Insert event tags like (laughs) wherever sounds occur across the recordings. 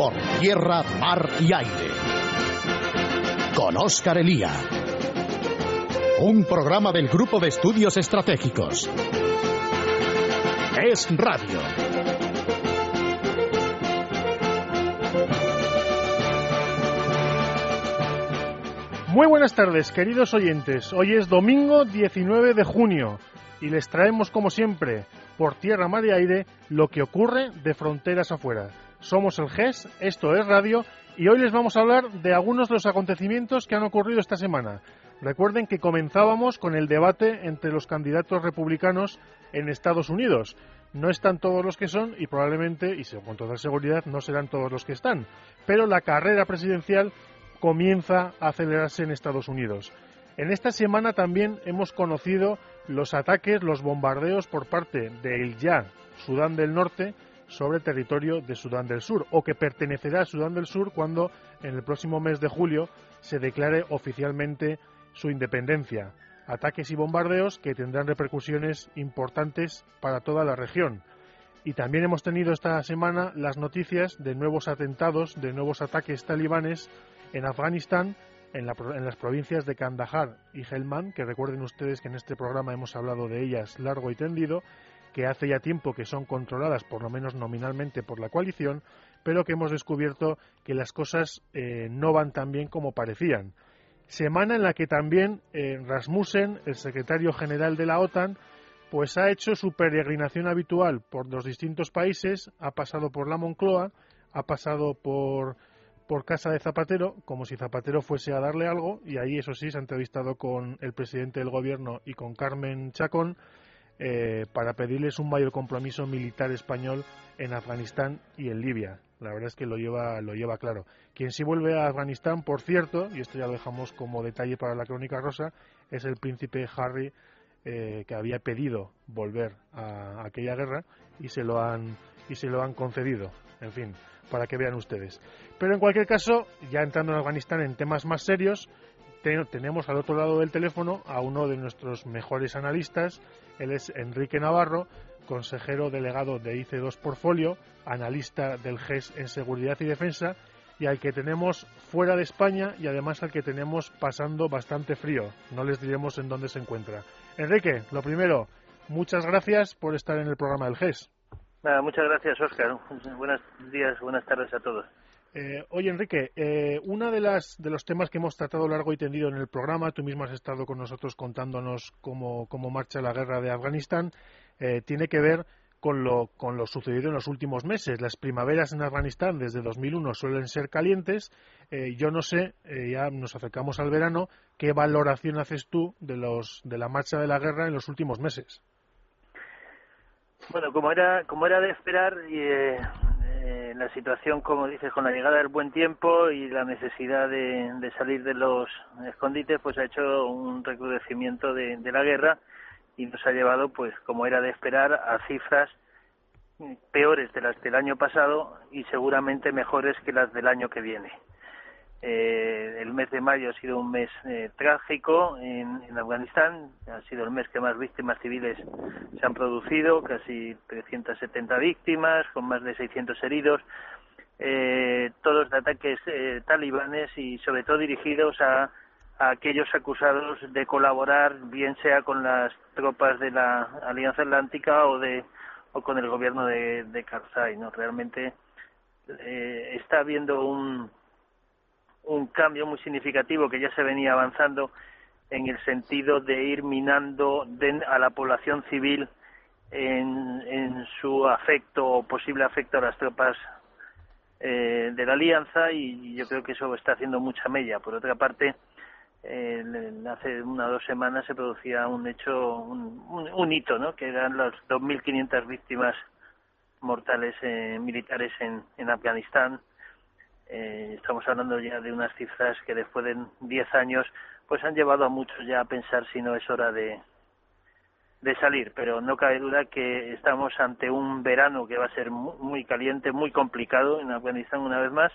por tierra, mar y aire. Con Óscar Elía. Un programa del Grupo de Estudios Estratégicos. Es Radio. Muy buenas tardes, queridos oyentes. Hoy es domingo 19 de junio y les traemos, como siempre, por tierra, mar y aire, lo que ocurre de fronteras afuera. Somos el GES, esto es Radio, y hoy les vamos a hablar de algunos de los acontecimientos que han ocurrido esta semana. Recuerden que comenzábamos con el debate entre los candidatos republicanos en Estados Unidos. No están todos los que son y probablemente, y con toda seguridad, no serán todos los que están. Pero la carrera presidencial comienza a acelerarse en Estados Unidos. En esta semana también hemos conocido los ataques, los bombardeos por parte del ya Sudán del Norte sobre territorio de Sudán del Sur, o que pertenecerá a Sudán del Sur cuando en el próximo mes de julio se declare oficialmente su independencia. Ataques y bombardeos que tendrán repercusiones importantes para toda la región. Y también hemos tenido esta semana las noticias de nuevos atentados, de nuevos ataques talibanes en Afganistán, en, las provincias de Kandahar y Helmand, que recuerden ustedes que en este programa hemos hablado de ellas largo y tendido, que hace ya tiempo que son controladas, por lo menos nominalmente, por la coalición, pero que hemos descubierto que las cosas eh, no van tan bien como parecían. Semana en la que también eh, Rasmussen, el secretario general de la OTAN, pues ha hecho su peregrinación habitual por los distintos países, ha pasado por la Moncloa, ha pasado por por casa de Zapatero, como si Zapatero fuese a darle algo, y ahí, eso sí, se ha entrevistado con el presidente del gobierno y con Carmen Chacón eh, para pedirles un mayor compromiso militar español en Afganistán y en Libia. La verdad es que lo lleva, lo lleva claro. Quien sí vuelve a Afganistán, por cierto, y esto ya lo dejamos como detalle para la crónica rosa, es el príncipe Harry, eh, que había pedido volver a aquella guerra y se lo han y se lo han concedido. En fin, para que vean ustedes. Pero en cualquier caso, ya entrando en Afganistán en temas más serios, tenemos al otro lado del teléfono a uno de nuestros mejores analistas. Él es Enrique Navarro, consejero delegado de IC2 Portfolio, analista del GES en Seguridad y Defensa, y al que tenemos fuera de España y además al que tenemos pasando bastante frío. No les diremos en dónde se encuentra. Enrique, lo primero, muchas gracias por estar en el programa del GES muchas gracias, Oscar. Buenos días, buenas tardes a todos. Eh, oye, Enrique, eh, uno de, las, de los temas que hemos tratado largo y tendido en el programa, tú mismo has estado con nosotros contándonos cómo, cómo marcha la guerra de Afganistán, eh, tiene que ver con lo, con lo sucedido en los últimos meses. Las primaveras en Afganistán desde 2001 suelen ser calientes. Eh, yo no sé, ya nos acercamos al verano, ¿qué valoración haces tú de, los, de la marcha de la guerra en los últimos meses? Bueno, como era, como era de esperar, eh, eh, la situación, como dices, con la llegada del buen tiempo y la necesidad de, salir de los escondites, pues ha hecho un recrudecimiento de, de la guerra y nos ha llevado, pues como era de esperar, a cifras peores de las del año pasado y seguramente mejores que las del año que viene. Eh, el mes de mayo ha sido un mes eh, trágico en, en, Afganistán, ha sido el mes que más víctimas civiles se han producido, casi 370 víctimas, con más de 600 heridos, eh, todos de ataques eh, talibanes y sobre todo dirigidos a, a, aquellos acusados de colaborar, bien sea con las tropas de la Alianza Atlántica o, de, o con el gobierno de, de Karzai. ¿no? Realmente eh, está habiendo un un cambio muy significativo que ya se venía avanzando en el sentido de ir minando a la población civil en, su afecto o posible afecto a las tropas eh, de la alianza y yo creo que eso está haciendo mucha mella. Por otra parte, eh, hace una o dos semanas se producía un hecho, un, un, hito, ¿no? que eran las 2.500 víctimas mortales eh, militares en Afganistán eh, estamos hablando ya de unas cifras que después de 10 años pues han llevado a muchos ya a pensar si no es hora de, de salir, pero no cabe duda que estamos ante un verano que va a ser muy, caliente, muy complicado en Afganistán una vez más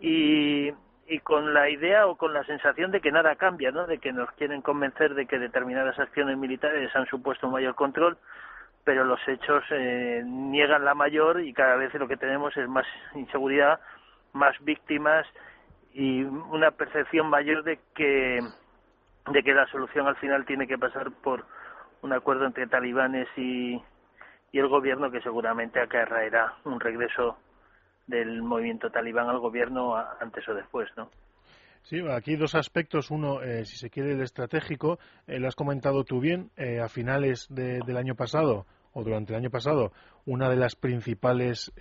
y, y con la idea o con la sensación de que nada cambia, ¿no? de que nos quieren convencer de que determinadas acciones militares han supuesto un mayor control pero los hechos eh, niegan la mayor y cada vez lo que tenemos es más inseguridad, más víctimas y una percepción mayor de que de que la solución al final tiene que pasar por un acuerdo entre talibanes y, y el gobierno que seguramente acarreará un regreso del movimiento talibán al gobierno antes o después, ¿no? Sí, aquí dos aspectos. Uno, eh, si se quiere, el estratégico. Eh, lo has comentado tú bien. Eh, a finales del año pasado, o durante el año pasado, una de las principales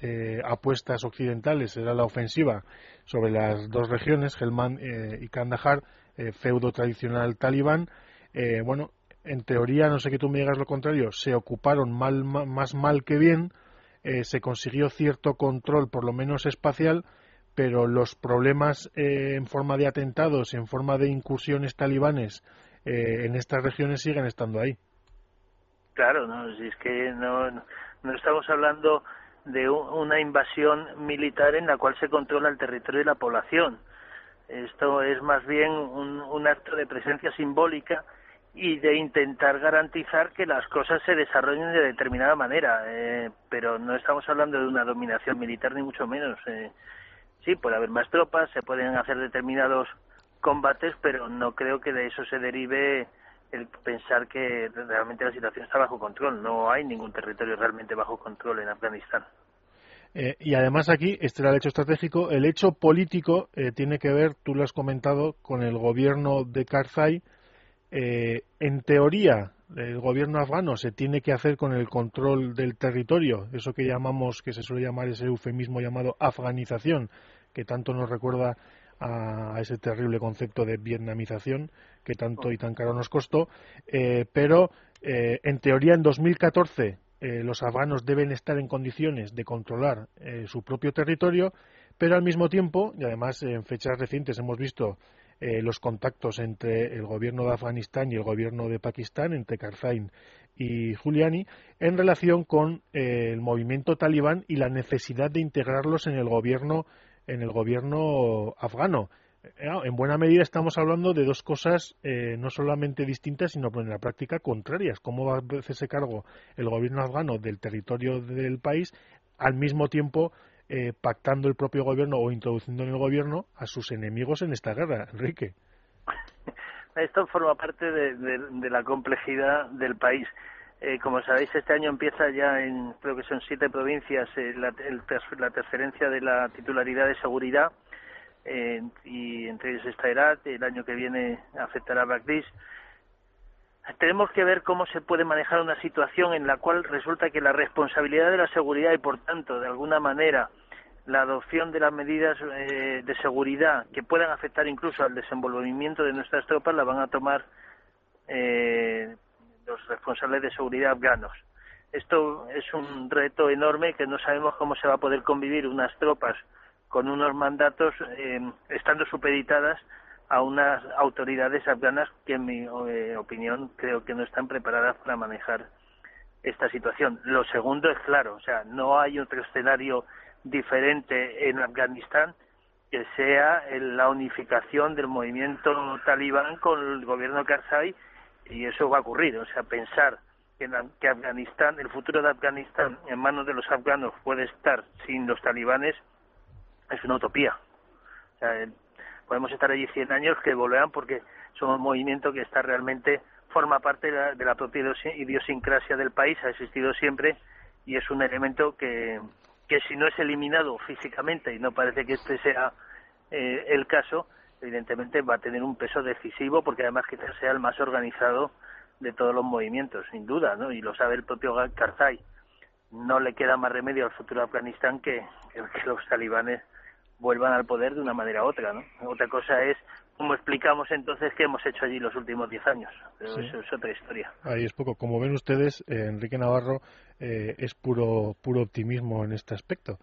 apuestas occidentales era la ofensiva sobre las dos regiones, Helmand y Kandahar, feudo tradicional talibán. bueno, en teoría, no sé que tú me digas lo contrario, se ocuparon mal, más mal que bien. se consiguió cierto control, por lo menos espacial, pero los problemas eh, en forma de atentados, en forma de incursiones talibanes eh, en estas regiones siguen estando ahí. Claro, no, si es que no, no estamos hablando de una invasión militar en la cual se controla el territorio y la población. Esto es más bien un, un acto de presencia simbólica y de intentar garantizar que las cosas se desarrollen de determinada manera. Eh, pero no estamos hablando de una dominación militar ni mucho menos. Eh, sí, puede haber más tropas, se pueden hacer determinados combates, pero no creo que de eso se derive el pensar que realmente la situación está bajo control. No hay ningún territorio realmente bajo control en Afganistán. Eh, y además aquí, este era el hecho estratégico, el hecho político eh, tiene que ver, tú lo has comentado, con el gobierno de Karzai. Eh, en teoría, el gobierno afgano se tiene que hacer con el control del territorio, eso que llamamos, que se suele llamar ese eufemismo llamado afganización, que tanto nos recuerda a, ese terrible concepto de vietnamización que tanto y tan caro nos costó, eh, pero eh, en teoría en 2014 eh, los afganos deben estar en condiciones de controlar su propio territorio, pero al mismo tiempo, y además en fechas recientes hemos visto los contactos entre el gobierno de Afganistán y el gobierno de Pakistán, entre Karzai y Giuliani, en relación con el movimiento talibán y la necesidad de integrarlos en el gobierno en el gobierno afgano. Eh, en buena medida estamos hablando de dos cosas eh, no solamente distintas, sino en la práctica contrarias. ¿Cómo va a hacerse cargo el gobierno afgano del territorio del país al mismo tiempo eh, pactando el propio gobierno o introduciendo en el gobierno a sus enemigos en esta guerra, Enrique? (laughs) Esto forma parte de la complejidad del país. Eh, como sabéis, este año empieza ya en, creo que son siete provincias, eh, la, la tercerencia de la titularidad de seguridad, eh, y entre ellos está Herat, el año que viene afectará a Bagdís. Tenemos que ver cómo se puede manejar una situación en la cual resulta que la responsabilidad de la seguridad y, por tanto, de alguna manera, la adopción de las medidas de seguridad que puedan afectar incluso al desenvolvimiento de nuestras tropas la van a tomar eh, los responsables de seguridad afganos. Esto es un reto enorme que no sabemos cómo se va a poder convivir unas tropas con unos mandatos eh, estando supeditadas a unas autoridades afganas que, en mi eh, opinión, creo que no están preparadas para manejar esta situación. Lo segundo es claro, o sea, no hay otro escenario diferente en Afganistán que sea la unificación del movimiento talibán con el gobierno Karzai y eso va a ocurrir. O sea, pensar que, que Afganistán, el futuro de Afganistán en manos de los afganos puede estar sin los talibanes es una utopía. O sea, podemos estar allí 100 años que volverán porque son un movimiento que está realmente forma parte de la, de la propia idiosincrasia del país, ha existido siempre y es un elemento que, que si no es eliminado físicamente y no parece que este sea eh, el caso, evidentemente va a tener un peso decisivo porque además quizás sea el más organizado de todos los movimientos, sin duda, ¿no? Y lo sabe el propio Karzai. No le queda más remedio al futuro de Afganistán que, que los talibanes vuelvan al poder de una manera u otra, ¿no? Otra cosa es cómo explicamos entonces qué hemos hecho allí los últimos diez años. Pero eso es otra historia. Ahí es poco. Como ven ustedes, eh, Enrique Navarro eh, es puro, puro optimismo en este aspecto.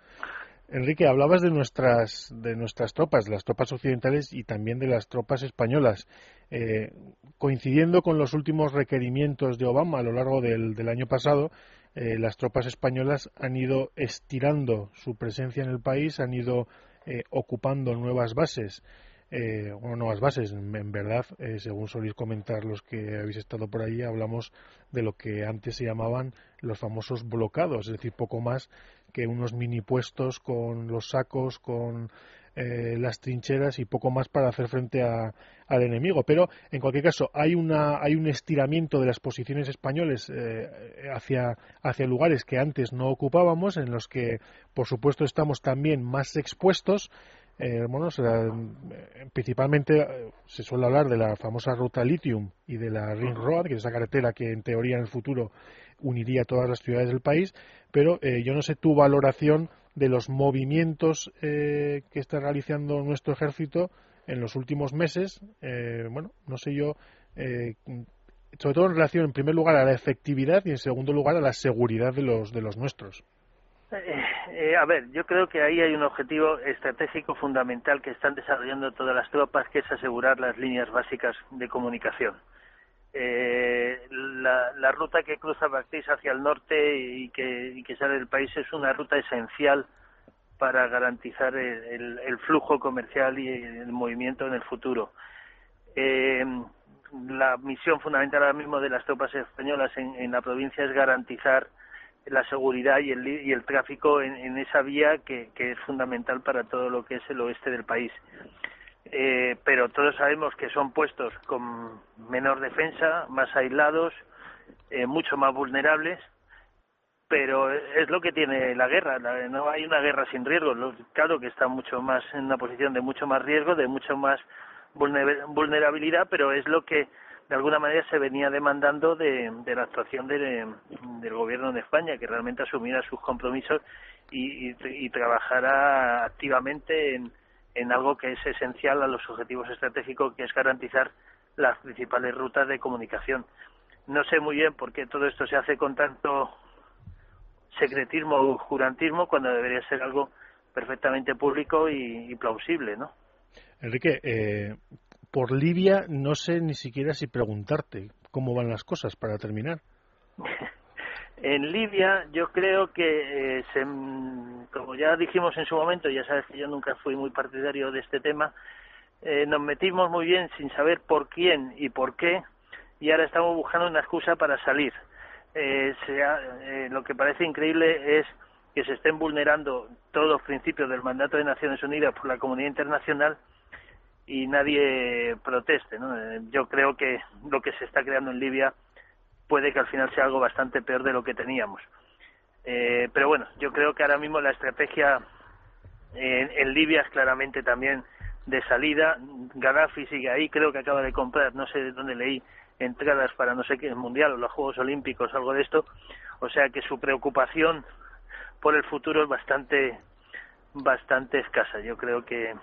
Enrique, hablabas de nuestras, de nuestras tropas, las tropas occidentales y también de las tropas españolas. Eh, coincidiendo con los últimos requerimientos de Obama a lo largo del, año pasado, eh, las tropas españolas han ido estirando su presencia en el país, han ido eh, ocupando nuevas bases. eh, nuevas bases. En, verdad, eh, según soléis comentar los que habéis estado por ahí, hablamos de lo que antes se llamaban los famosos blocados, es decir, poco más que unos mini puestos con los sacos, con eh, las trincheras y poco más para hacer frente al enemigo. Pero, en cualquier caso, hay, una, hay un estiramiento de las posiciones españoles eh, hacia, hacia lugares que antes no ocupábamos, en los que, por supuesto, estamos también más expuestos. Eh, bueno, principalmente se suele hablar de la famosa ruta Lithium y de la Ring Road, que es esa carretera que en teoría en el futuro uniría todas las ciudades del país, pero yo no sé tu valoración de los movimientos eh, que está realizando nuestro ejército en los últimos meses. Eh, bueno, no sé yo, eh, sobre todo en relación, en primer lugar, a la efectividad y en segundo lugar a la seguridad de los, de los nuestros. a ver, yo creo que ahí hay un objetivo estratégico fundamental que están desarrollando todas las tropas, que es asegurar las líneas básicas de comunicación eh, la, la, ruta que cruza Bactís hacia el norte y que, y que sale del país es una ruta esencial para garantizar el, el, flujo comercial y el movimiento en el futuro. Eh, la misión fundamental ahora mismo de las tropas españolas en, la provincia es garantizar la seguridad y el, y el tráfico en, esa vía que, es fundamental para todo lo que es el oeste del país eh, pero todos sabemos que son puestos con menor defensa, más aislados, eh, mucho más vulnerables, pero es lo que tiene la guerra. no hay una guerra sin riesgo. Claro que está mucho más en una posición de mucho más riesgo, de mucho más vulnerabilidad, pero es lo que de alguna manera se venía demandando de, de la actuación de, del gobierno de España, que realmente asumiera sus compromisos y, y, y trabajara activamente en, en algo que es esencial a los objetivos estratégicos, que es garantizar las principales rutas de comunicación. No sé muy bien por qué todo esto se hace con tanto secretismo o oscurantismo cuando debería ser algo perfectamente público y, plausible, ¿no? Enrique, eh, por Libia no sé ni siquiera si preguntarte cómo van las cosas para terminar. (laughs) En Libia yo creo que, eh, se, como ya dijimos en su momento, ya sabes que yo nunca fui muy partidario de este tema, eh, nos metimos muy bien sin saber por quién y por qué y ahora estamos buscando una excusa para salir. Eh, eh, lo que parece increíble es que se estén vulnerando todos los principios del mandato de Naciones Unidas por la comunidad internacional y nadie proteste. ¿no? Eh, yo creo que lo que se está creando en Libia puede que al final sea algo bastante peor de lo que teníamos. Eh, pero bueno, yo creo que ahora mismo la estrategia en, Libia es claramente también de salida. Gaddafi sigue ahí, creo que acaba de comprar, no sé de dónde leí, entradas para no sé qué, el Mundial o los Juegos Olímpicos, algo de esto. O sea que su preocupación por el futuro es bastante bastante escasa. Yo creo que,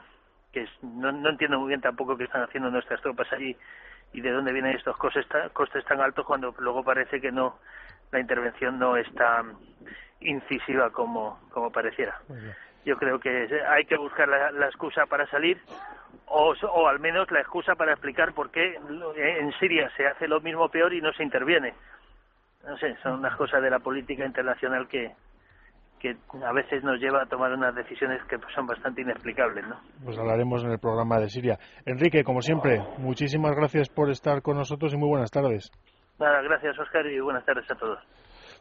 que no, no entiendo muy bien tampoco qué están haciendo nuestras tropas allí y de dónde vienen estos costes, costes tan altos cuando luego parece que no la intervención no es tan incisiva como, como pareciera. Yo creo que hay que buscar la, la excusa para salir o, o al menos la excusa para explicar por qué en Siria se hace lo mismo peor y no se interviene. No sé, son unas cosas de la política internacional que, que a veces nos lleva a tomar unas decisiones que son bastante inexplicables, ¿no? Pues hablaremos en el programa de Siria. Enrique, como siempre, muchísimas gracias por estar con nosotros y muy buenas tardes. Nada, gracias Oscar y buenas tardes a todos.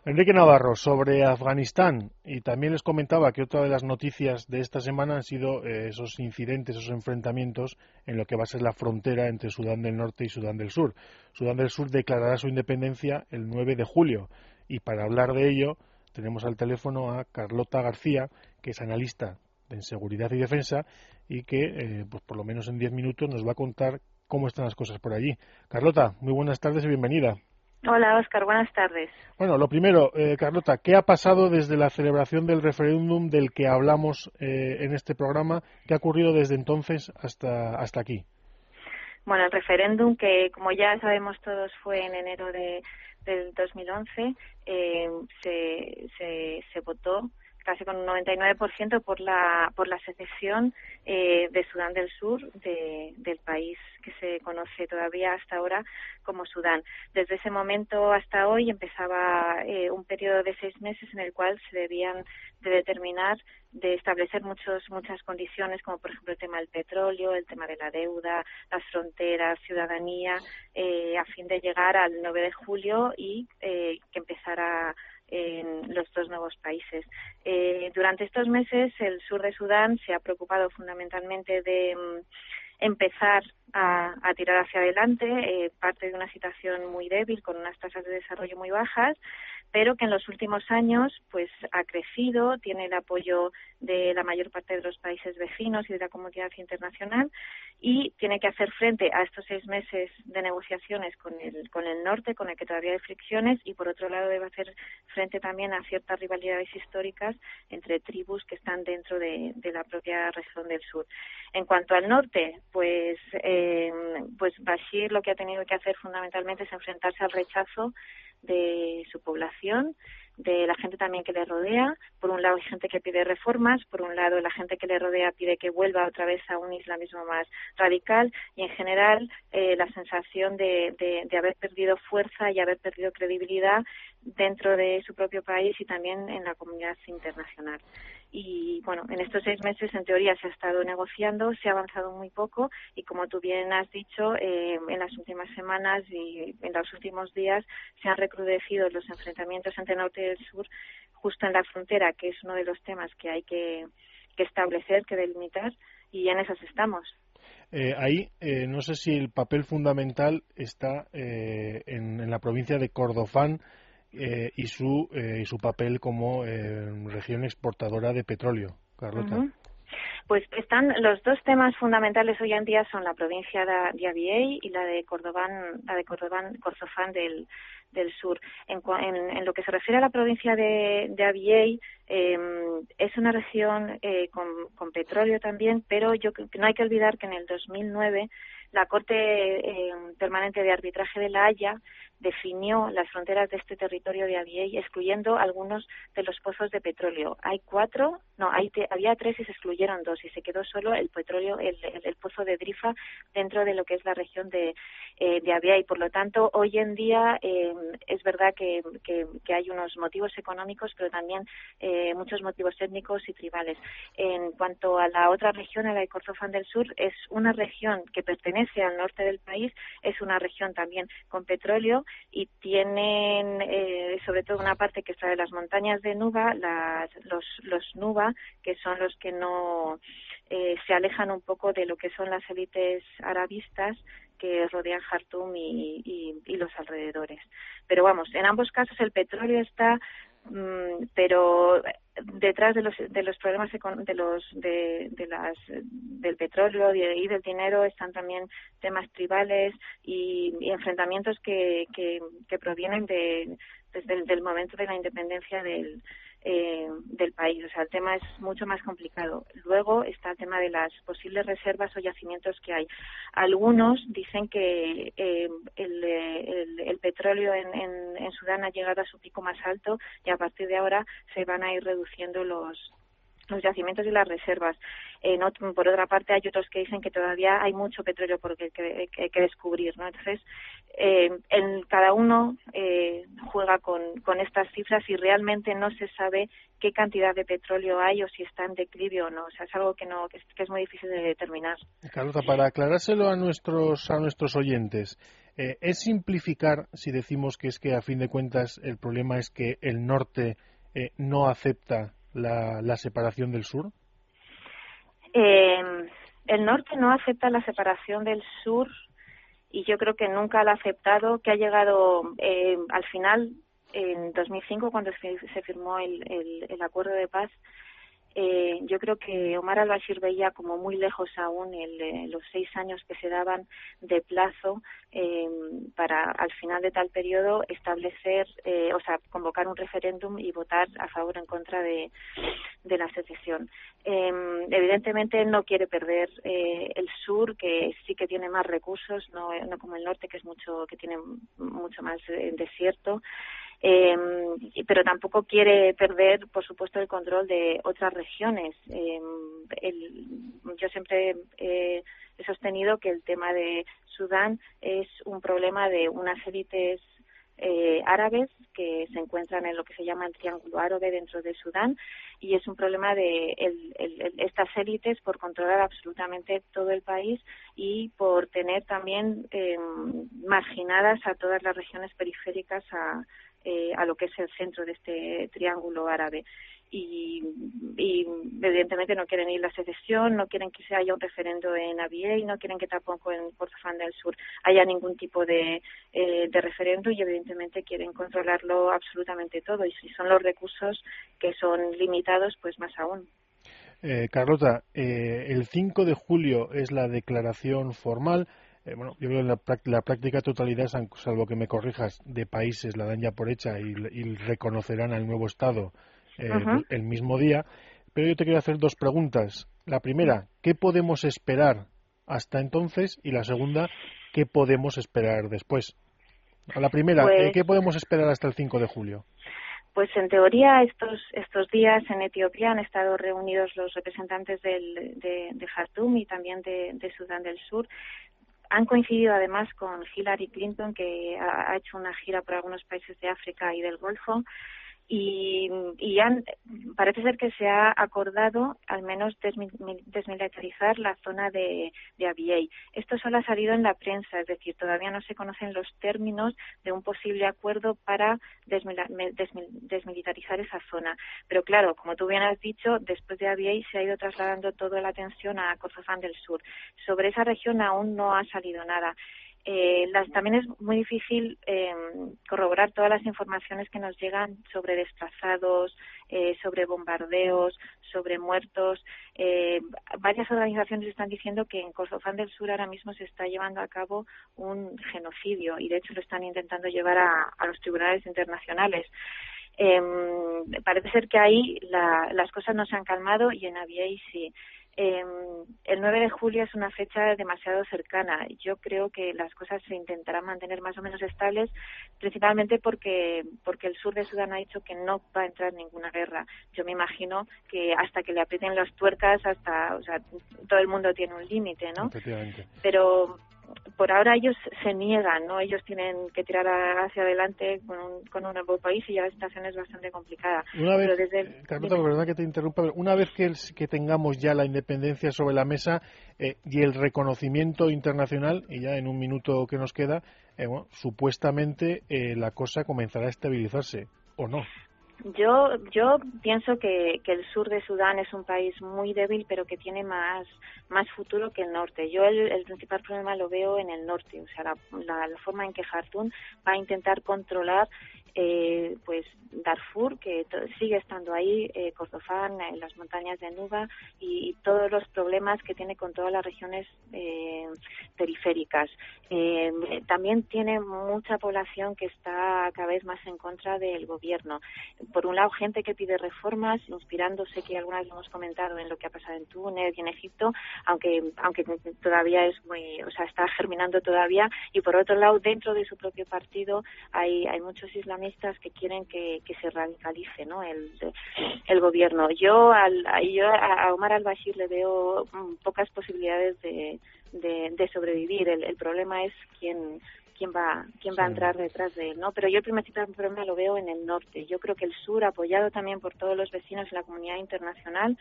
Enrique Navarro, sobre Afganistán, y también les comentaba que otra de las noticias de esta semana han sido eh, esos incidentes, esos enfrentamientos en lo que va a ser la frontera entre Sudán del Norte y Sudán del Sur. Sudán del Sur declarará su independencia el 9 de julio, y para hablar de ello, tenemos al teléfono a Carlota García, que es analista en seguridad y defensa y que, eh, pues por lo menos en diez minutos, nos va a contar cómo están las cosas por allí. Carlota, muy buenas tardes y bienvenida. Hola, Oscar, buenas tardes. Bueno, lo primero, eh, Carlota, ¿qué ha pasado desde la celebración del referéndum del que hablamos eh, en este programa? ¿Qué ha ocurrido desde entonces hasta, hasta aquí? Bueno, el referéndum, que como ya sabemos todos fue en enero de, del 2011 eh, se, se, se votó casi con un 99% por la por la secesión eh, de Sudán del Sur del país que se conoce todavía hasta ahora como Sudán. Desde ese momento hasta hoy empezaba eh, un periodo de seis meses en el cual se debían de determinar, de establecer muchos, muchas condiciones, como por ejemplo el tema del petróleo, el tema de la deuda, las fronteras, ciudadanía, eh, a fin de llegar al 9 de julio y eh, que empezara en los dos nuevos países. Eh, durante estos meses, el sur de Sudán se ha preocupado fundamentalmente de mm, empezar a, tirar hacia adelante, eh, parte de una situación muy débil, con unas tasas de desarrollo muy bajas, pero que en los últimos años pues ha crecido, tiene el apoyo de la mayor parte de los países vecinos y de la comunidad internacional y tiene que hacer frente a estos seis meses de negociaciones con el, con el norte, con el que todavía hay fricciones, y por otro lado debe hacer frente también a ciertas rivalidades históricas entre tribus que están dentro de, la propia región del sur. En cuanto al norte, pues, eh, pues Bashir lo que ha tenido que hacer fundamentalmente es enfrentarse al rechazo de su población de la gente también que le rodea. Por un lado hay gente que pide reformas, por un lado la gente que le rodea pide que vuelva otra vez a un islamismo más radical y en general eh, la sensación de, de, haber perdido fuerza y haber perdido credibilidad dentro de su propio país y también en la comunidad internacional. Y bueno, en estos seis meses en teoría se ha estado negociando, se ha avanzado muy poco y como tú bien has dicho, eh, en las últimas semanas y en los últimos días se han recrudecido los enfrentamientos entre norte y el sur justo en la frontera, que es uno de los temas que hay que, establecer, que delimitar y en esas estamos. Eh, ahí eh, no sé si el papel fundamental está en, en, la provincia de Cordofán eh, y, su, eh, y su papel como eh, región exportadora de petróleo. Carlota. Pues están los dos temas fundamentales hoy en día son la provincia de, Aviey y la de Cordobán, la de Cordobán, Corzofán del, del sur. En, en, lo que se refiere a la provincia de, de Aviey, em, es una región eh, con, petróleo también, pero yo no hay que olvidar que en el 2009 la Corte eh, Permanente de Arbitraje de La Haya definió las fronteras de este territorio de Aviey, excluyendo algunos de los pozos de petróleo. Hay cuatro, no, hay había tres y se excluyeron dos y se quedó solo el petróleo, el, pozo de Drifa dentro de lo que es la región de, eh, de Aviey. Por lo tanto, hoy en día eh, es verdad que, que, hay unos motivos económicos, pero también eh, muchos motivos étnicos y tribales. En cuanto a la otra región, a la de Corzofán del Sur, es una región que pertenece al norte del país, es una región también con petróleo y tienen eh, sobre todo una parte que está de las montañas de Nuba, los, los Nuba, que son los que no eh, se alejan un poco de lo que son las élites arabistas que rodean Jartum y, los alrededores. Pero vamos, en ambos casos el petróleo está Mm, pero detrás de los de los problemas de los de, las del petróleo y del dinero están también temas tribales y, enfrentamientos que, que, que provienen de desde el del momento de la independencia del eh, del país. O sea, el tema es mucho más complicado. Luego está el tema de las posibles reservas o yacimientos que hay. Algunos dicen que eh, el, el, petróleo en, en, Sudán ha llegado a su pico más alto y a partir de ahora se van a ir reduciendo los los yacimientos y las reservas. Eh, por otra parte, hay otros que dicen que todavía hay mucho petróleo por que, que descubrir. ¿no? Entonces, eh, en, cada uno eh, juega con, con estas cifras y realmente no se sabe qué cantidad de petróleo hay o si está en declive o no. O sea, es algo que, no, que, es, muy difícil de determinar. Carlota, para aclarárselo a nuestros, a nuestros oyentes, eh, ¿es simplificar si decimos que es que, a fin de cuentas, el problema es que el norte eh, no acepta la, separación del sur? Eh, el norte no acepta la separación del sur y yo creo que nunca la ha aceptado, que ha llegado eh, al final, en 2005, cuando se, firmó el, el acuerdo de paz, eh, yo creo que Omar al-Bashir veía como muy lejos aún el, los seis años que se daban de plazo eh, para al final de tal periodo establecer, eh, o sea, convocar un referéndum y votar a favor o en contra de, la secesión. Em, evidentemente no quiere perder eh, el sur, que sí que tiene más recursos, no, no como el norte, que es mucho, que tiene mucho más desierto. Eh, pero tampoco quiere perder, por supuesto, el control de otras regiones. Eh, yo siempre he sostenido que el tema de Sudán es un problema de unas élites eh, árabes que se encuentran en lo que se llama el Triángulo Árabe dentro de Sudán y es un problema de estas élites por controlar absolutamente todo el país y por tener también eh, marginadas a todas las regiones periféricas a, eh, a lo que es el centro de este Triángulo Árabe y, evidentemente no quieren ir la secesión, no quieren que se haya un referendo en y no quieren que tampoco en Kordofán del Sur haya ningún tipo de, eh, de referendo y evidentemente quieren controlarlo absolutamente todo y si son los recursos que son limitados, pues más aún. Eh, Carlota, eh, el 5 de julio es la declaración formal. Eh, bueno, yo creo que la, la, práctica totalidad, salvo que me corrijas, de países la dan ya por hecha y, y reconocerán al nuevo Estado el, mismo día. Pero yo te quiero hacer dos preguntas. La primera, ¿qué podemos esperar hasta entonces? Y la segunda, ¿qué podemos esperar después? A la primera, pues ¿qué podemos esperar hasta el 5 de julio? Pues en teoría estos estos días en Etiopía han estado reunidos los representantes del, de, de y también de, de, Sudán del Sur. Han coincidido además con Hillary Clinton que ha, hecho una gira por algunos países de África y del Golfo y, y han, parece ser que se ha acordado al menos desmilitarizar la zona de, de. Esto solo ha salido en la prensa, es decir, todavía no se conocen los términos de un posible acuerdo para desmilitarizar esa zona. Pero claro, como tú bien has dicho, después de Abyei se ha ido trasladando toda la atención a Kordofán del Sur. Sobre esa región aún no ha salido nada. Eh, las, también es muy difícil eh, corroborar todas las informaciones que nos llegan sobre desplazados, eh, sobre bombardeos, sobre muertos. Eh, varias organizaciones están diciendo que en Kordofán del Sur ahora mismo se está llevando a cabo un genocidio y de hecho lo están intentando llevar a, los tribunales internacionales. Eh, parece ser que ahí la, las cosas no se han calmado y en Aviei sí. Eh, el 9 de julio es una fecha demasiado cercana. Yo creo que las cosas se intentarán mantener más o menos estables, principalmente porque, porque el sur de Sudán ha dicho que no va a entrar ninguna guerra. Yo me imagino que hasta que le aprieten las tuercas, hasta, o sea, todo el mundo tiene un límite, ¿no? Pero por ahora ellos se niegan, ¿no? Ellos tienen que tirar hacia adelante con un, con un nuevo país y ya la situación es bastante complicada. Una vez, desde Carlota, verdad que te interrumpa, una vez que, que tengamos ya la independencia sobre la mesa eh, y el reconocimiento internacional, y ya en un minuto que nos queda, eh, bueno, supuestamente eh, la cosa comenzará a estabilizarse, ¿o no? Yo, yo pienso que, que, el sur de Sudán es un país muy débil, pero que tiene más, más futuro que el norte. Yo el, principal problema lo veo en el norte, o sea, la, la, forma en que Jartún va a intentar controlar eh, pues Darfur, que sigue estando ahí, eh, Kordofán, en las montañas de Nuba y, y, todos los problemas que tiene con todas las regiones eh, periféricas. Eh, también tiene mucha población que está cada vez más en contra del gobierno. Por un lado, gente que pide reformas, inspirándose, que algunas lo hemos comentado en lo que ha pasado en Túnez y en Egipto, aunque, aunque todavía es muy, o sea, está germinando todavía. Y por otro lado, dentro de su propio partido hay, hay muchos islamistas que quieren que, que se radicalice ¿no? el, el gobierno. Yo, al, yo a Omar al-Bashir le veo mm, pocas posibilidades de, de, de sobrevivir. El, el, problema es quién quién va quién va a entrar detrás de él, ¿no? Pero yo el principal problema lo veo en el norte. Yo creo que el sur, apoyado también por todos los vecinos y la comunidad internacional,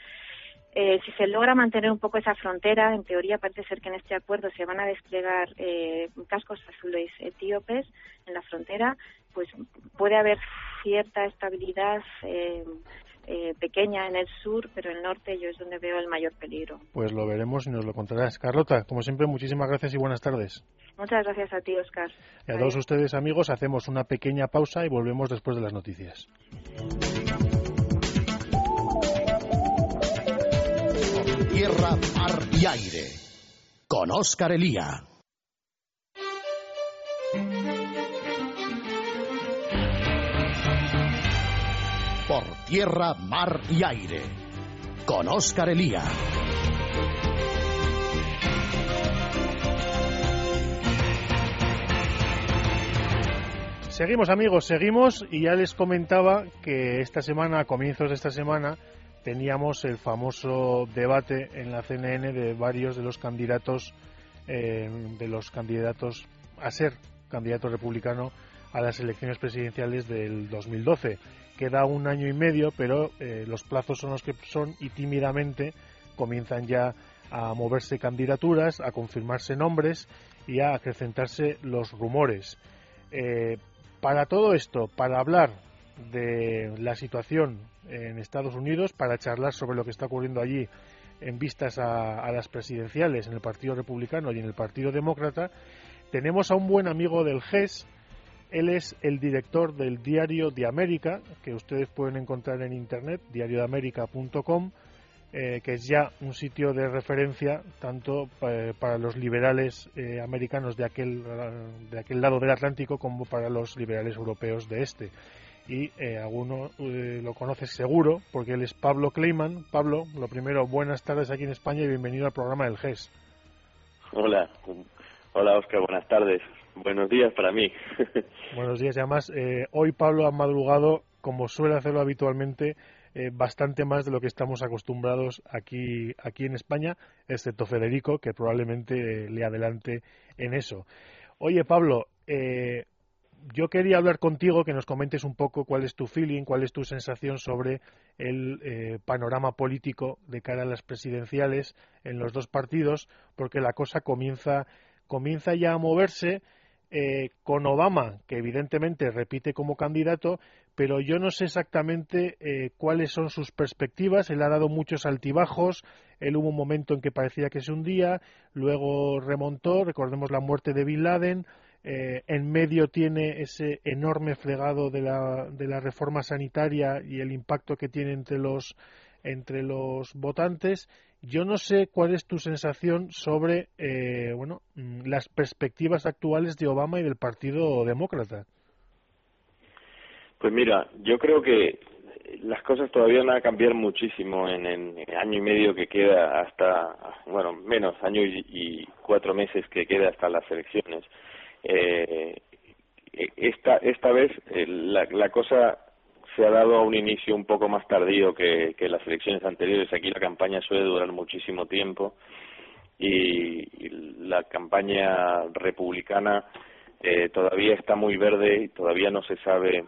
eh, si se logra mantener un poco esa frontera, en teoría parece ser que en este acuerdo se van a desplegar eh, cascos azules etíopes en la frontera, pues puede haber cierta estabilidad eh, eh, pequeña en el sur, pero el norte yo es donde veo el mayor peligro. Pues lo veremos y nos lo contarás. Carlota, como siempre, muchísimas gracias y buenas tardes. Muchas gracias a ti, Oscar. Y a todos ustedes, amigos, hacemos una pequeña pausa y volvemos después de las noticias. tierra, mar y aire. Con Oscar Elía. Tierra, mar y aire. Con Oscar Elía. Seguimos amigos, seguimos y ya les comentaba que esta semana, a comienzos de esta semana, teníamos el famoso debate en la CNN de varios de los candidatos, eh, de los candidatos a ser candidato republicano a las elecciones presidenciales del 2012. Queda un año y medio, pero eh, los plazos son los que son y tímidamente comienzan ya a moverse candidaturas, a confirmarse nombres y a acrecentarse los rumores. Eh, para todo esto, para hablar de la situación en Estados Unidos, para charlar sobre lo que está ocurriendo allí en vistas a, las presidenciales en el Partido Republicano y en el Partido Demócrata, tenemos a un buen amigo del GES. Él es el director del Diario de América, que ustedes pueden encontrar en internet, diariodeamerica.com eh, que es ya un sitio de referencia tanto eh, para los liberales eh, americanos de aquel, de aquel lado del Atlántico como para los liberales europeos de este. Y alguno lo conoce seguro porque él es Pablo Kleiman. Pablo, lo primero, buenas tardes aquí en España y bienvenido al programa del GES. Hola, hola Oscar, buenas tardes. Buenos días para mí. (laughs) Buenos días, además hoy Pablo ha madrugado como suele hacerlo habitualmente eh, bastante más de lo que estamos acostumbrados aquí, aquí en España, excepto Federico, que probablemente le adelante en eso. Oye, Pablo, eh, yo quería hablar contigo, que nos comentes un poco cuál es tu feeling, cuál es tu sensación sobre el eh, panorama político de cara a las presidenciales en los dos partidos, porque la cosa comienza, comienza ya a moverse eh, con Obama, que evidentemente repite como candidato, pero yo no sé exactamente eh, cuáles son sus perspectivas. Él ha dado muchos altibajos. Él hubo un momento en que parecía que se hundía, luego remontó. Recordemos la muerte de Bin Laden. Eh, en medio tiene ese enorme fregado de la, de la reforma sanitaria y el impacto que tiene entre los entre los votantes yo no sé cuál es tu sensación sobre eh, bueno, mm, las perspectivas actuales de Obama y del Partido Demócrata. Pues mira, yo creo que las cosas todavía van a cambiar muchísimo en el año y medio que queda hasta, bueno, menos, año y, cuatro meses que queda hasta las elecciones. Eh, esta, esta vez eh, la, la cosa se ha dado a un inicio un poco más tardío que, las elecciones anteriores. Aquí la campaña suele durar muchísimo tiempo y, la campaña republicana eh, todavía está muy verde y todavía no se sabe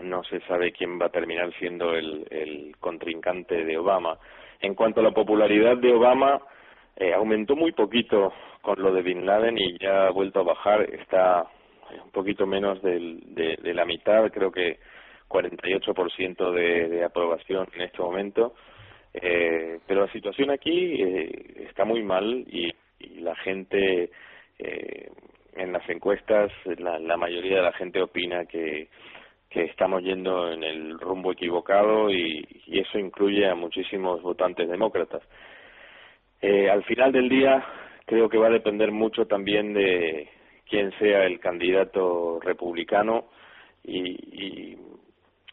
no se sabe quién va a terminar siendo el, el contrincante de Obama. En cuanto a la popularidad de Obama, eh, aumentó muy poquito con lo de Bin Laden y ya ha vuelto a bajar. Está un poquito menos de, de la mitad, creo que 48% de, de aprobación en este momento. Eh, pero la situación aquí eh, está muy mal y, la gente eh, en las encuestas, la, la, mayoría de la gente opina que, que estamos yendo en el rumbo equivocado y, y eso incluye a muchísimos votantes demócratas. Eh, al final del día creo que va a depender mucho también de quién sea el candidato republicano y, y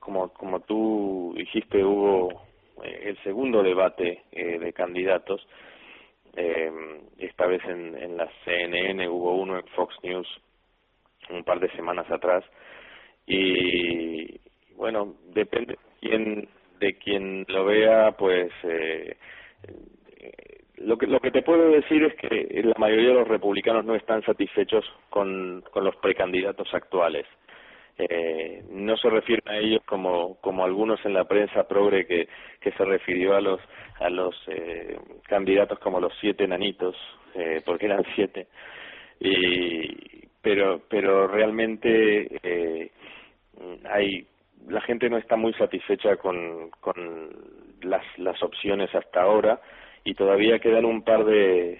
como, como tú dijiste, hubo eh, el segundo debate eh, de candidatos. Eh, esta vez en, en la CNN hubo uno en Fox News un par de semanas atrás. Y bueno, depende quién, de quien lo vea, pues eh, lo que, lo que te puedo decir es que la mayoría de los republicanos no están satisfechos con, con los precandidatos actuales eh, no se refieren a ellos como, como algunos en la prensa progre que, que se refirió a los, a los eh, candidatos como los siete nanitos, eh, porque eran siete. Y, pero, pero realmente eh, hay, la gente no está muy satisfecha con, con las, las opciones hasta ahora y todavía quedan un par de,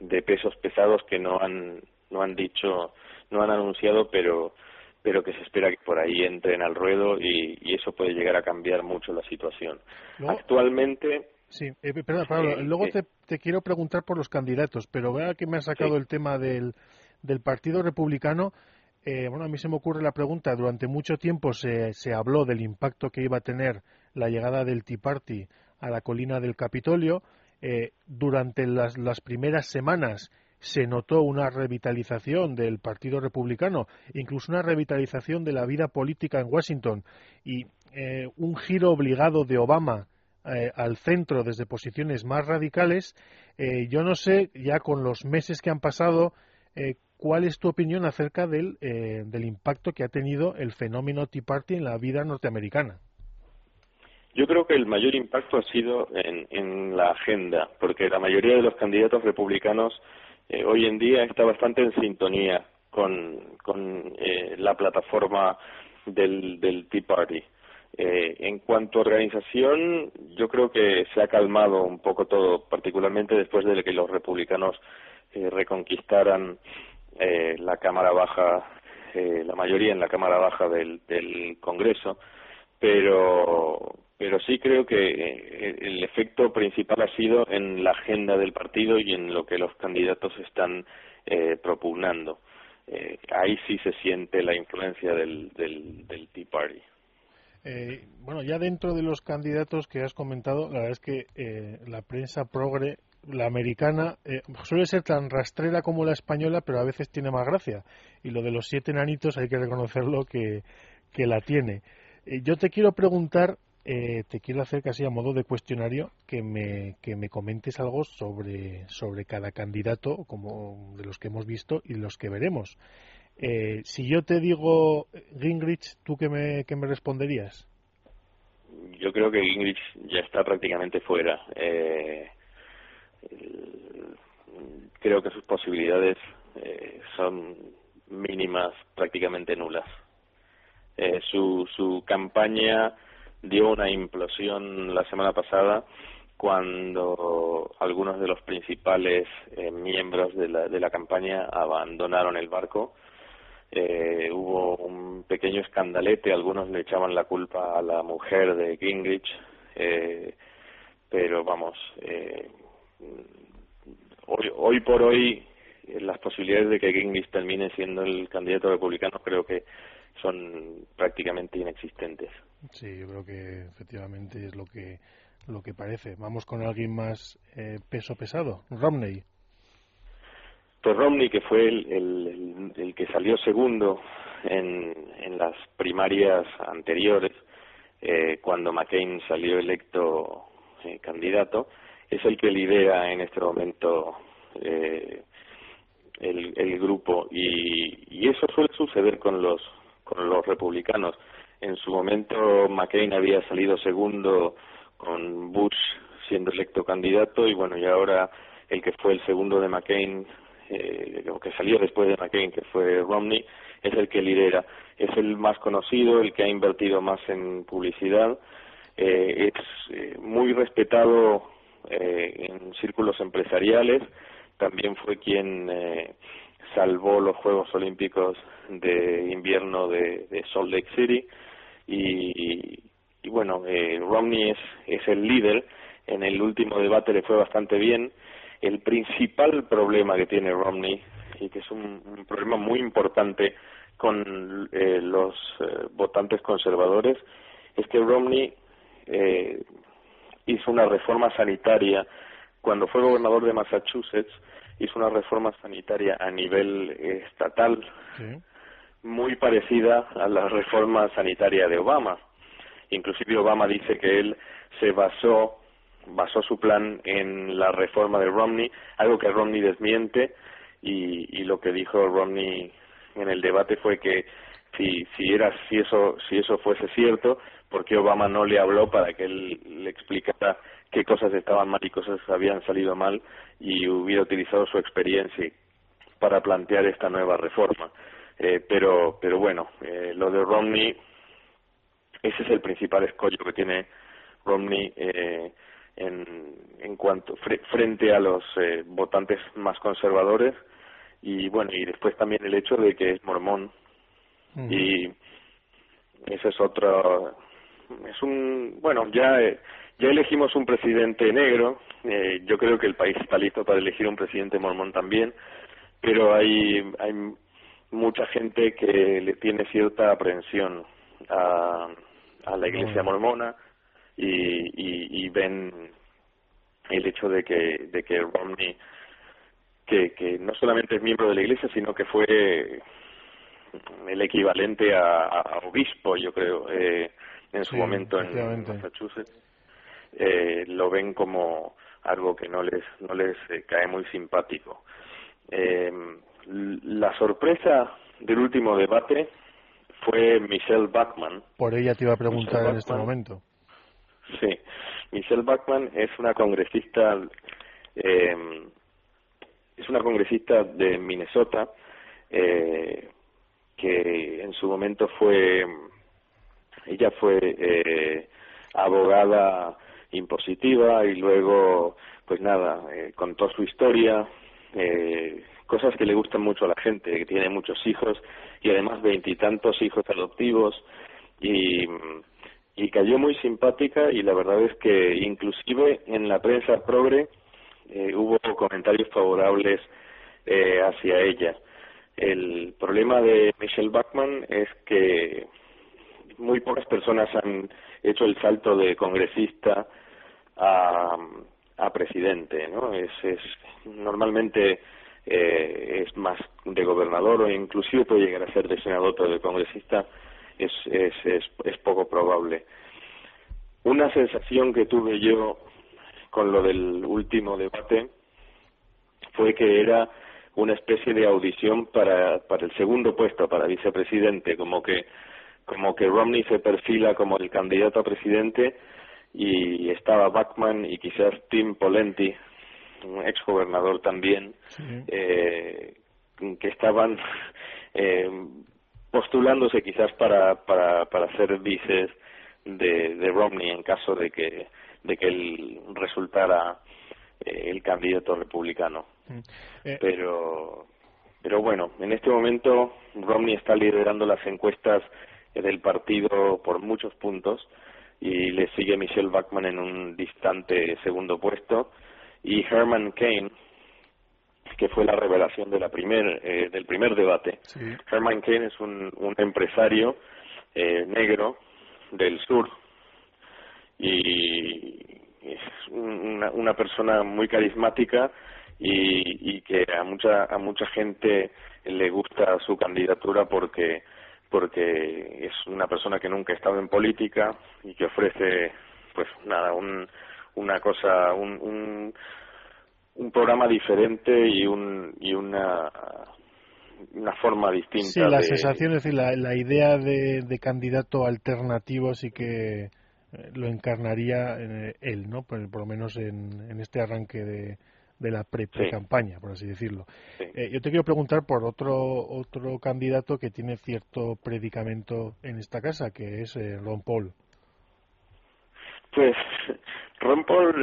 de pesos pesados que no han, no han dicho, no han anunciado, pero pero que se espera que por ahí entren al ruedo y, eso puede llegar a cambiar mucho la situación. Actualmente. Sí, eh, perdón, Pablo, luego te, te, quiero preguntar por los candidatos, pero vea que me ha sacado el tema del, del Partido Republicano. Eh, bueno, a mí se me ocurre la pregunta. Durante mucho tiempo se, se habló del impacto que iba a tener la llegada del Tea Party a la colina del Capitolio. Eh, durante las, las primeras semanas se notó una revitalización del Partido Republicano, incluso una revitalización de la vida política en Washington y eh, un giro obligado de Obama eh, al centro desde posiciones más radicales, eh, yo no sé, ya con los meses que han pasado, ¿cuál es tu opinión acerca del, del impacto que ha tenido el fenómeno Tea Party en la vida norteamericana? Yo creo que el mayor impacto ha sido en la agenda, porque la mayoría de los candidatos republicanos eh, hoy en día está bastante en sintonía con, con eh, la plataforma del, del Tea Party. Eh, en cuanto a organización, yo creo que se ha calmado un poco todo, particularmente después de que los republicanos eh, reconquistaran eh, la Cámara Baja, la mayoría en la Cámara Baja del, del Congreso, pero pero sí creo que eh, el efecto principal ha sido en la agenda del partido y en lo que los candidatos están eh, propugnando. Eh, ahí sí se siente la influencia del, Tea Party. Eh, bueno, ya dentro de los candidatos que has comentado, la verdad es que eh, la prensa progre, la americana, suele ser tan rastrera como la española, pero a veces tiene más gracia. Y lo de los siete nanitos hay que reconocerlo que, que la tiene. yo te quiero preguntar eh, te quiero hacer casi a modo de cuestionario que me, que me comentes algo sobre, sobre cada candidato, como de los que hemos visto y los que veremos. Eh, si yo te digo Gingrich, ¿tú qué me, qué me responderías? Yo creo que Gingrich ya está prácticamente fuera. Eh, creo que sus posibilidades eh, son mínimas, prácticamente nulas. Eh, su, su campaña dio una implosión la semana pasada cuando algunos de los principales eh, miembros de la, de la campaña abandonaron el barco. Eh, hubo un pequeño escandalete, algunos le echaban la culpa a la mujer de Gingrich, eh, pero vamos, eh, hoy, hoy por hoy eh, las posibilidades de que Gingrich termine siendo el candidato republicano creo que son prácticamente inexistentes. Sí, yo creo que efectivamente es lo que lo que parece. Vamos con alguien más eh, peso pesado, Romney. Pues Romney, que fue el, el, que salió segundo en, en las primarias anteriores, eh, cuando McCain salió electo eh, candidato, es el que lidera en este momento eh, el, el grupo y, y eso suele suceder con los con los republicanos. En su momento McCain había salido segundo con Bush siendo electo candidato y bueno, y ahora el que fue el segundo de McCain, eh, que salió después de McCain, que fue Romney, es el que lidera. Es el más conocido, el que ha invertido más en publicidad, eh, es eh, muy respetado eh, en círculos empresariales, también fue quien eh, salvó los Juegos Olímpicos de invierno de Salt Lake City y, bueno, eh, Romney es, es el líder, en el último debate le fue bastante bien. El principal problema que tiene Romney, y que es un, problema muy importante con eh, los eh, votantes conservadores, es que Romney eh, hizo una reforma sanitaria cuando fue gobernador de Massachusetts, hizo una reforma sanitaria a nivel estatal sí. Muy parecida a la reforma sanitaria de Obama. Inclusive Obama dice que él se basó basó su plan en la reforma de Romney, algo que Romney desmiente y, y lo que dijo Romney en el debate fue que si era si eso si eso fuese cierto, porque Obama no le habló para que él le explicara qué cosas estaban mal y cosas habían salido mal y hubiera utilizado su experiencia para plantear esta nueva reforma. Eh, pero pero bueno, eh, lo de Romney ese es el principal escollo que tiene Romney eh, en, en cuanto fre frente a los eh, votantes más conservadores. Y bueno y después también el hecho de que es mormón. Uh -huh. y ese es otro es un bueno ya eh, ya elegimos un presidente negro. Eh, yo creo que el país está listo para elegir un presidente mormón también. Pero hay hay mucha gente que le tiene cierta aprehensión a a la iglesia mormona y, y, y ven el hecho de que de que Romney que, que no solamente es miembro de la Iglesia, sino que fue el equivalente a, obispo, yo creo, eh, en su momento en Massachusetts, eh, lo ven como algo que no les no les eh, cae muy simpático. Eh, la sorpresa del último debate fue Michelle Bachmann. Por ella te iba a preguntar en este momento. Sí, Michelle Bachmann es una congresista eh, es una congresista de Minnesota eh, que en su momento fue ella fue eh, abogada impositiva y luego pues nada eh, contó su historia eh, cosas que le gustan mucho a la gente que tiene muchos hijos y además veintitantos hijos adoptivos y cayó muy simpática y la verdad es que inclusive en la prensa progre eh, hubo comentarios favorables eh, hacia ella. El problema de Michelle Bachmann es que muy pocas personas han hecho el salto de congresista a, a presidente, ¿no? Es, es normalmente eh, es más de gobernador o inclusive puede llegar a ser de senador, pero de congresista es, es, es, es poco probable. Una sensación que tuve yo con lo del último debate fue que era una especie de audición para, para el segundo puesto, para vicepresidente, como que, como que Romney se perfila como el candidato a presidente y estaba Bachman y quizás Tim Polenti, un ex gobernador también, eh, que estaban (laughs) eh, postulándose quizás para, para, para ser vices de, de Romney en caso de que de que él resultara eh, el candidato republicano. Mm. Eh, pero, pero bueno, en este momento Romney está liderando las encuestas del partido por muchos puntos y le sigue Michelle Bachmann en un distante segundo puesto y Herman Kane que fue la revelación de la primer, eh, del primer debate. Herman Kane es un, un empresario eh, negro del sur y es una, una persona muy carismática y, y que a mucha a mucha gente le gusta su candidatura porque porque es una persona que nunca ha estado en política y que ofrece pues nada un, una cosa un, un, un programa diferente y un y una una forma distinta sí la sensación es decir la, la idea de, de candidato alternativo sí que eh, lo encarnaría eh, él, ¿no? Por, lo menos en, en, este arranque de, de la pre-campaña, por así decirlo. Eh, yo te quiero preguntar por otro otro candidato que tiene cierto predicamento en esta casa, que es Ron Paul. Pues Ron Paul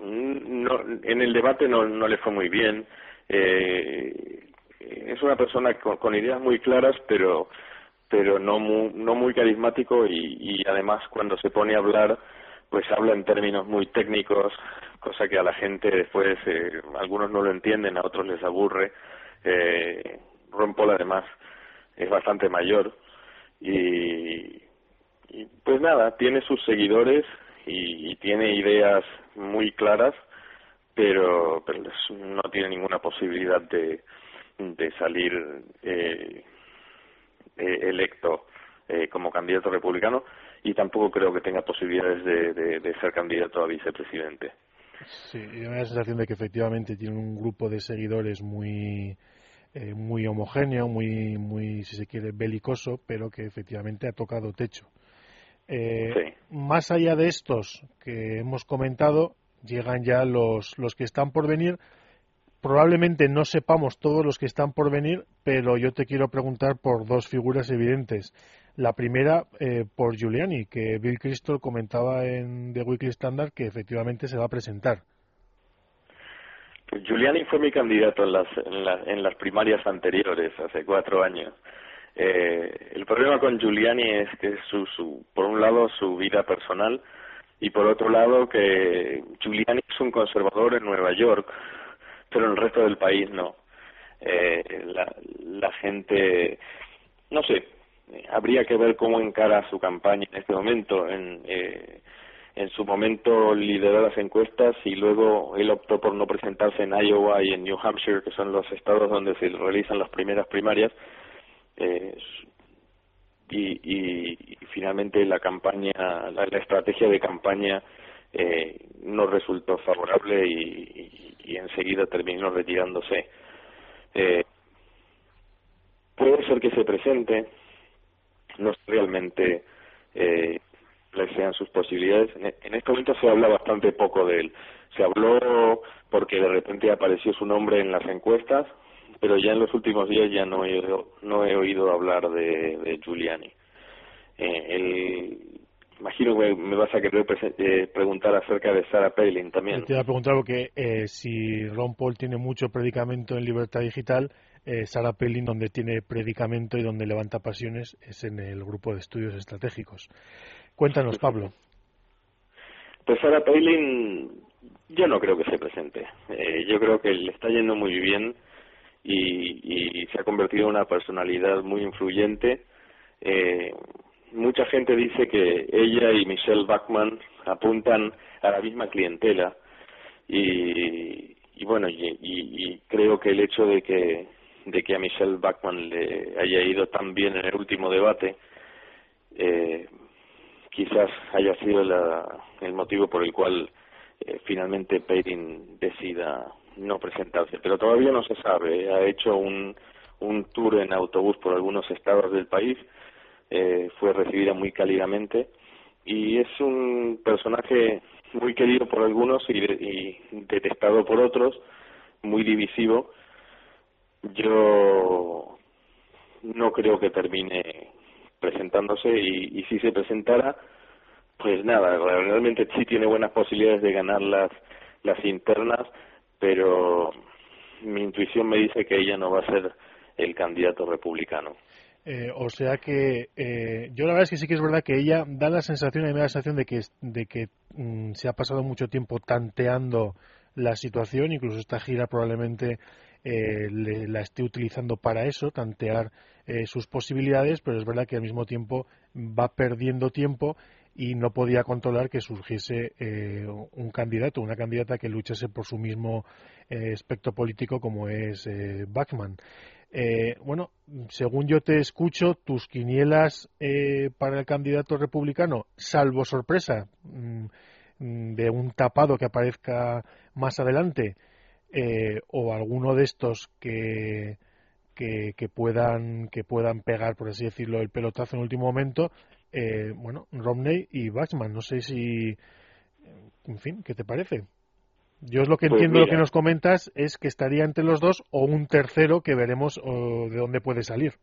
no, en el debate no, no le fue muy bien. es una persona con ideas muy claras, pero pero no muy, no muy carismático y, y además cuando se pone a hablar pues habla en términos muy técnicos, cosa que a la gente después eh, algunos no lo entienden, a otros les aburre. Eh, Ron además es bastante mayor y, y pues nada, tiene sus seguidores y, tiene ideas muy claras, pero, pero no tiene ninguna posibilidad de, de salir eh, eh, electo eh, como candidato republicano y tampoco creo que tenga posibilidades de, de, ser candidato a vicepresidente. Sí, y me da la sensación de que efectivamente tiene un grupo de seguidores muy eh, muy homogéneo, muy muy si se quiere belicoso, pero que efectivamente ha tocado techo. Eh, Más allá de estos que hemos comentado, llegan ya los los que están por venir probablemente no sepamos todos los que están por venir, pero yo te quiero preguntar por dos figuras evidentes. La primera, eh, por Giuliani, que Bill Crystal comentaba en The Weekly Standard que efectivamente se va a presentar. Pues Giuliani fue mi candidato en las, en, las primarias anteriores, hace cuatro años. Eh, el problema con Giuliani es que su, por un lado, su vida personal y por otro lado, que Giuliani es un conservador en Nueva York, pero en el resto del país no. Eh, la, la gente, no sé, habría que ver cómo encara su campaña en este momento. En, eh, en su momento lideró las encuestas y luego él optó por no presentarse en Iowa y en New Hampshire, que son los estados donde se realizan las primeras primarias. Eh, y, y, finalmente la campaña, la, estrategia de campaña eh, no resultó favorable y, y, enseguida terminó retirándose. Eh, puede ser que se presente, no realmente eh, sean sus posibilidades. En, este momento se habla bastante poco de él. Se habló porque de repente apareció su nombre en las encuestas, pero ya en los últimos días ya no he oído, no he oído hablar de, de Giuliani. Eh, imagino que me vas a querer eh, preguntar acerca de Sarah Palin también. Te iba a preguntar porque eh, si Ron Paul tiene mucho predicamento en libertad digital, eh, Sarah Palin donde tiene predicamento y donde levanta pasiones es en el grupo de estudios estratégicos. Cuéntanos, Pablo. Pues Sarah Palin, yo no creo que se presente. Eh, yo creo que le está yendo muy bien y, y se ha convertido en una personalidad muy influyente. Eh, mucha gente dice que ella y Michelle Bachman apuntan a la misma clientela y, y bueno, y, y, creo que el hecho de que de que a Michelle Bachman le haya ido tan bien en el último debate eh, quizás haya sido el motivo por el cual eh, finalmente Peyton decida no presentarse, pero todavía no se sabe. Ha hecho un, un tour en autobús por algunos estados del país, eh, fue recibida muy cálidamente y es un personaje muy querido por algunos y, y detestado por otros, muy divisivo. Yo no creo que termine presentándose y, y si se presentara, pues nada, realmente sí tiene buenas posibilidades de ganar las, las internas, pero mi intuición me dice que ella no va a ser el candidato republicano. Eh, o sea que eh, yo la verdad es que sí que es verdad que ella da la sensación, a mí me da la sensación de que, de que mm, se ha pasado mucho tiempo tanteando la situación, incluso esta gira probablemente eh, la esté utilizando para eso, tantear eh, sus posibilidades, pero es verdad que al mismo tiempo va perdiendo tiempo y no podía controlar que surgiese eh, un candidato, una candidata que luchase por su mismo aspecto político como es Bachman. bueno, según yo te escucho, tus quinielas para el candidato republicano, salvo sorpresa mm, de un tapado que aparezca más adelante, eh, o alguno de estos que, que, puedan que puedan pegar por así decirlo el pelotazo en el último momento eh, bueno Romney y Bachman no sé si en fin qué te parece yo es lo que pues entiendo lo que nos comentas es que estaría entre los dos o un tercero que veremos de dónde puede salir.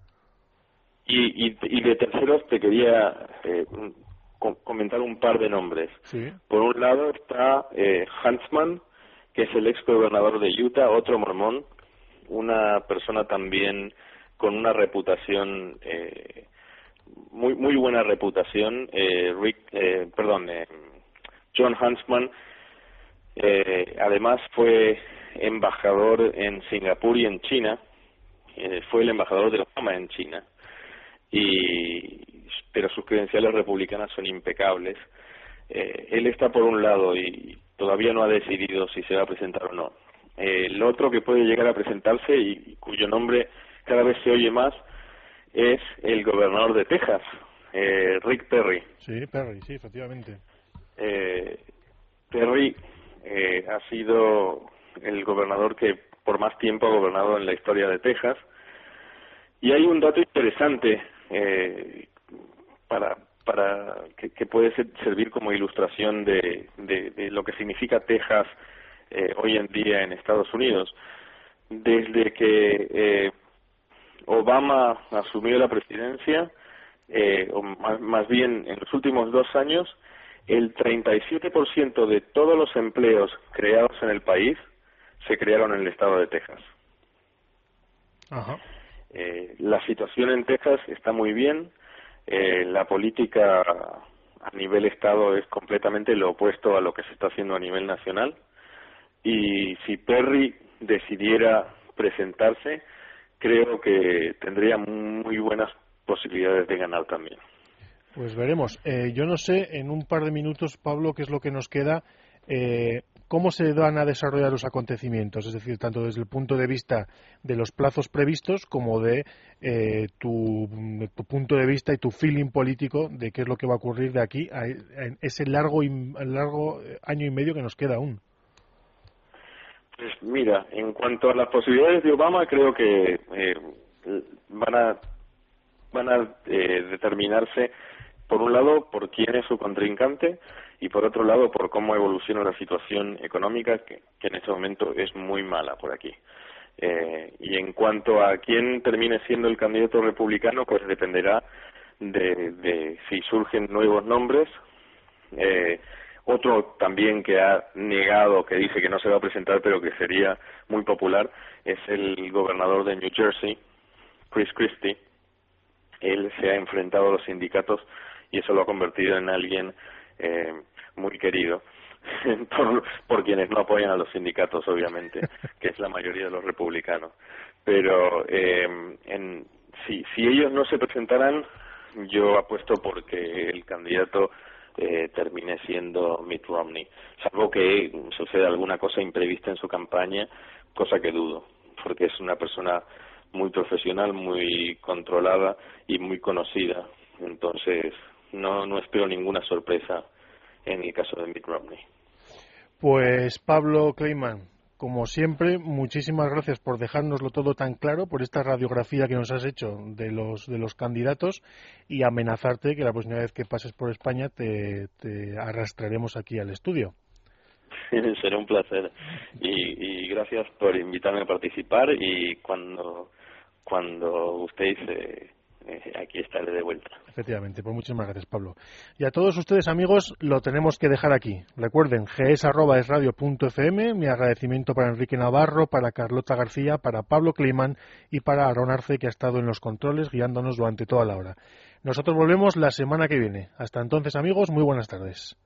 Y, y, de terceros te quería eh, comentar un par de nombres. Por un lado está Huntsman que es el ex gobernador de Utah, otro mormón, una persona también con una reputación, eh, muy, muy buena reputación, eh, Rick, eh, perdón, eh, John Huntsman, eh, además fue embajador en Singapur y en China, eh, fue el embajador de Obama en China, y, pero sus credenciales republicanas son impecables. Eh, él está por un lado y todavía no ha decidido si se va a presentar o no. el otro que puede llegar a presentarse y, cuyo nombre cada vez se oye más es el gobernador de Texas, eh, Rick Perry. Sí, Perry, sí, efectivamente. Eh, Perry eh, ha sido el gobernador que por más tiempo ha gobernado en la historia de Texas. Y hay un dato interesante eh, para, para que, que puede servir como ilustración de, de, lo que significa Texas eh, hoy en día en Estados Unidos. Desde que eh, Obama asumió la presidencia, eh, o más, más bien en los últimos dos años, el 37% de todos los empleos creados en el país se crearon en el estado de Texas. Ajá. Eh, la situación en Texas está muy bien eh, la política a nivel Estado es completamente lo opuesto a lo que se está haciendo a nivel nacional. Y si Perry decidiera presentarse, creo que tendría muy buenas posibilidades de ganar también. Pues veremos. Eh, yo no sé, en un par de minutos, Pablo, qué es lo que nos queda. Eh, ¿Cómo se van a desarrollar los acontecimientos? Es decir, tanto desde el punto de vista de los plazos previstos como de eh, tu, punto de vista y tu feeling político de qué es lo que va a ocurrir de aquí a, ese largo, largo año y medio que nos queda aún. Mira, en cuanto a las posibilidades de Obama, creo que van a van a determinarse por un lado, por quién es su contrincante y por otro lado, por cómo evoluciona la situación económica, que, en este momento es muy mala por aquí. Eh, y en cuanto a quién termine siendo el candidato republicano, pues dependerá de, si surgen nuevos nombres. Eh, otro también que ha negado, que dice que no se va a presentar, pero que sería muy popular, es el gobernador de New Jersey, Chris Christie. Él se ha enfrentado a los sindicatos y eso lo ha convertido en alguien eh, muy querido (laughs) por, por quienes no apoyan a los sindicatos, obviamente, (laughs) que es la mayoría de los republicanos. Pero eh, en, si, si ellos no se presentaran, yo apuesto porque el candidato eh, termine siendo Mitt Romney, salvo que suceda alguna cosa imprevista en su campaña, cosa que dudo, porque es una persona muy profesional, muy controlada y muy conocida. Entonces, no, no espero ninguna sorpresa en el caso de Mitt Romney. Pues Pablo Kleiman, como siempre, muchísimas gracias por dejárnoslo todo tan claro, por esta radiografía que nos has hecho de los, de los candidatos y amenazarte que la próxima vez que pases por España te, arrastraremos aquí al estudio. (laughs) Será un placer y, y, gracias por invitarme a participar y cuando, cuando dice eh, aquí estaré de vuelta. Efectivamente, pues muchísimas gracias, Pablo. Y a todos ustedes, amigos, lo tenemos que dejar aquí. Recuerden, gs.esradio.fm, mi agradecimiento para Enrique Navarro, para Carlota García, para Pablo Kleiman y para Aaron Arce, que ha estado en los controles guiándonos durante toda la hora. Nosotros volvemos la semana que viene. Hasta entonces, amigos, muy buenas tardes.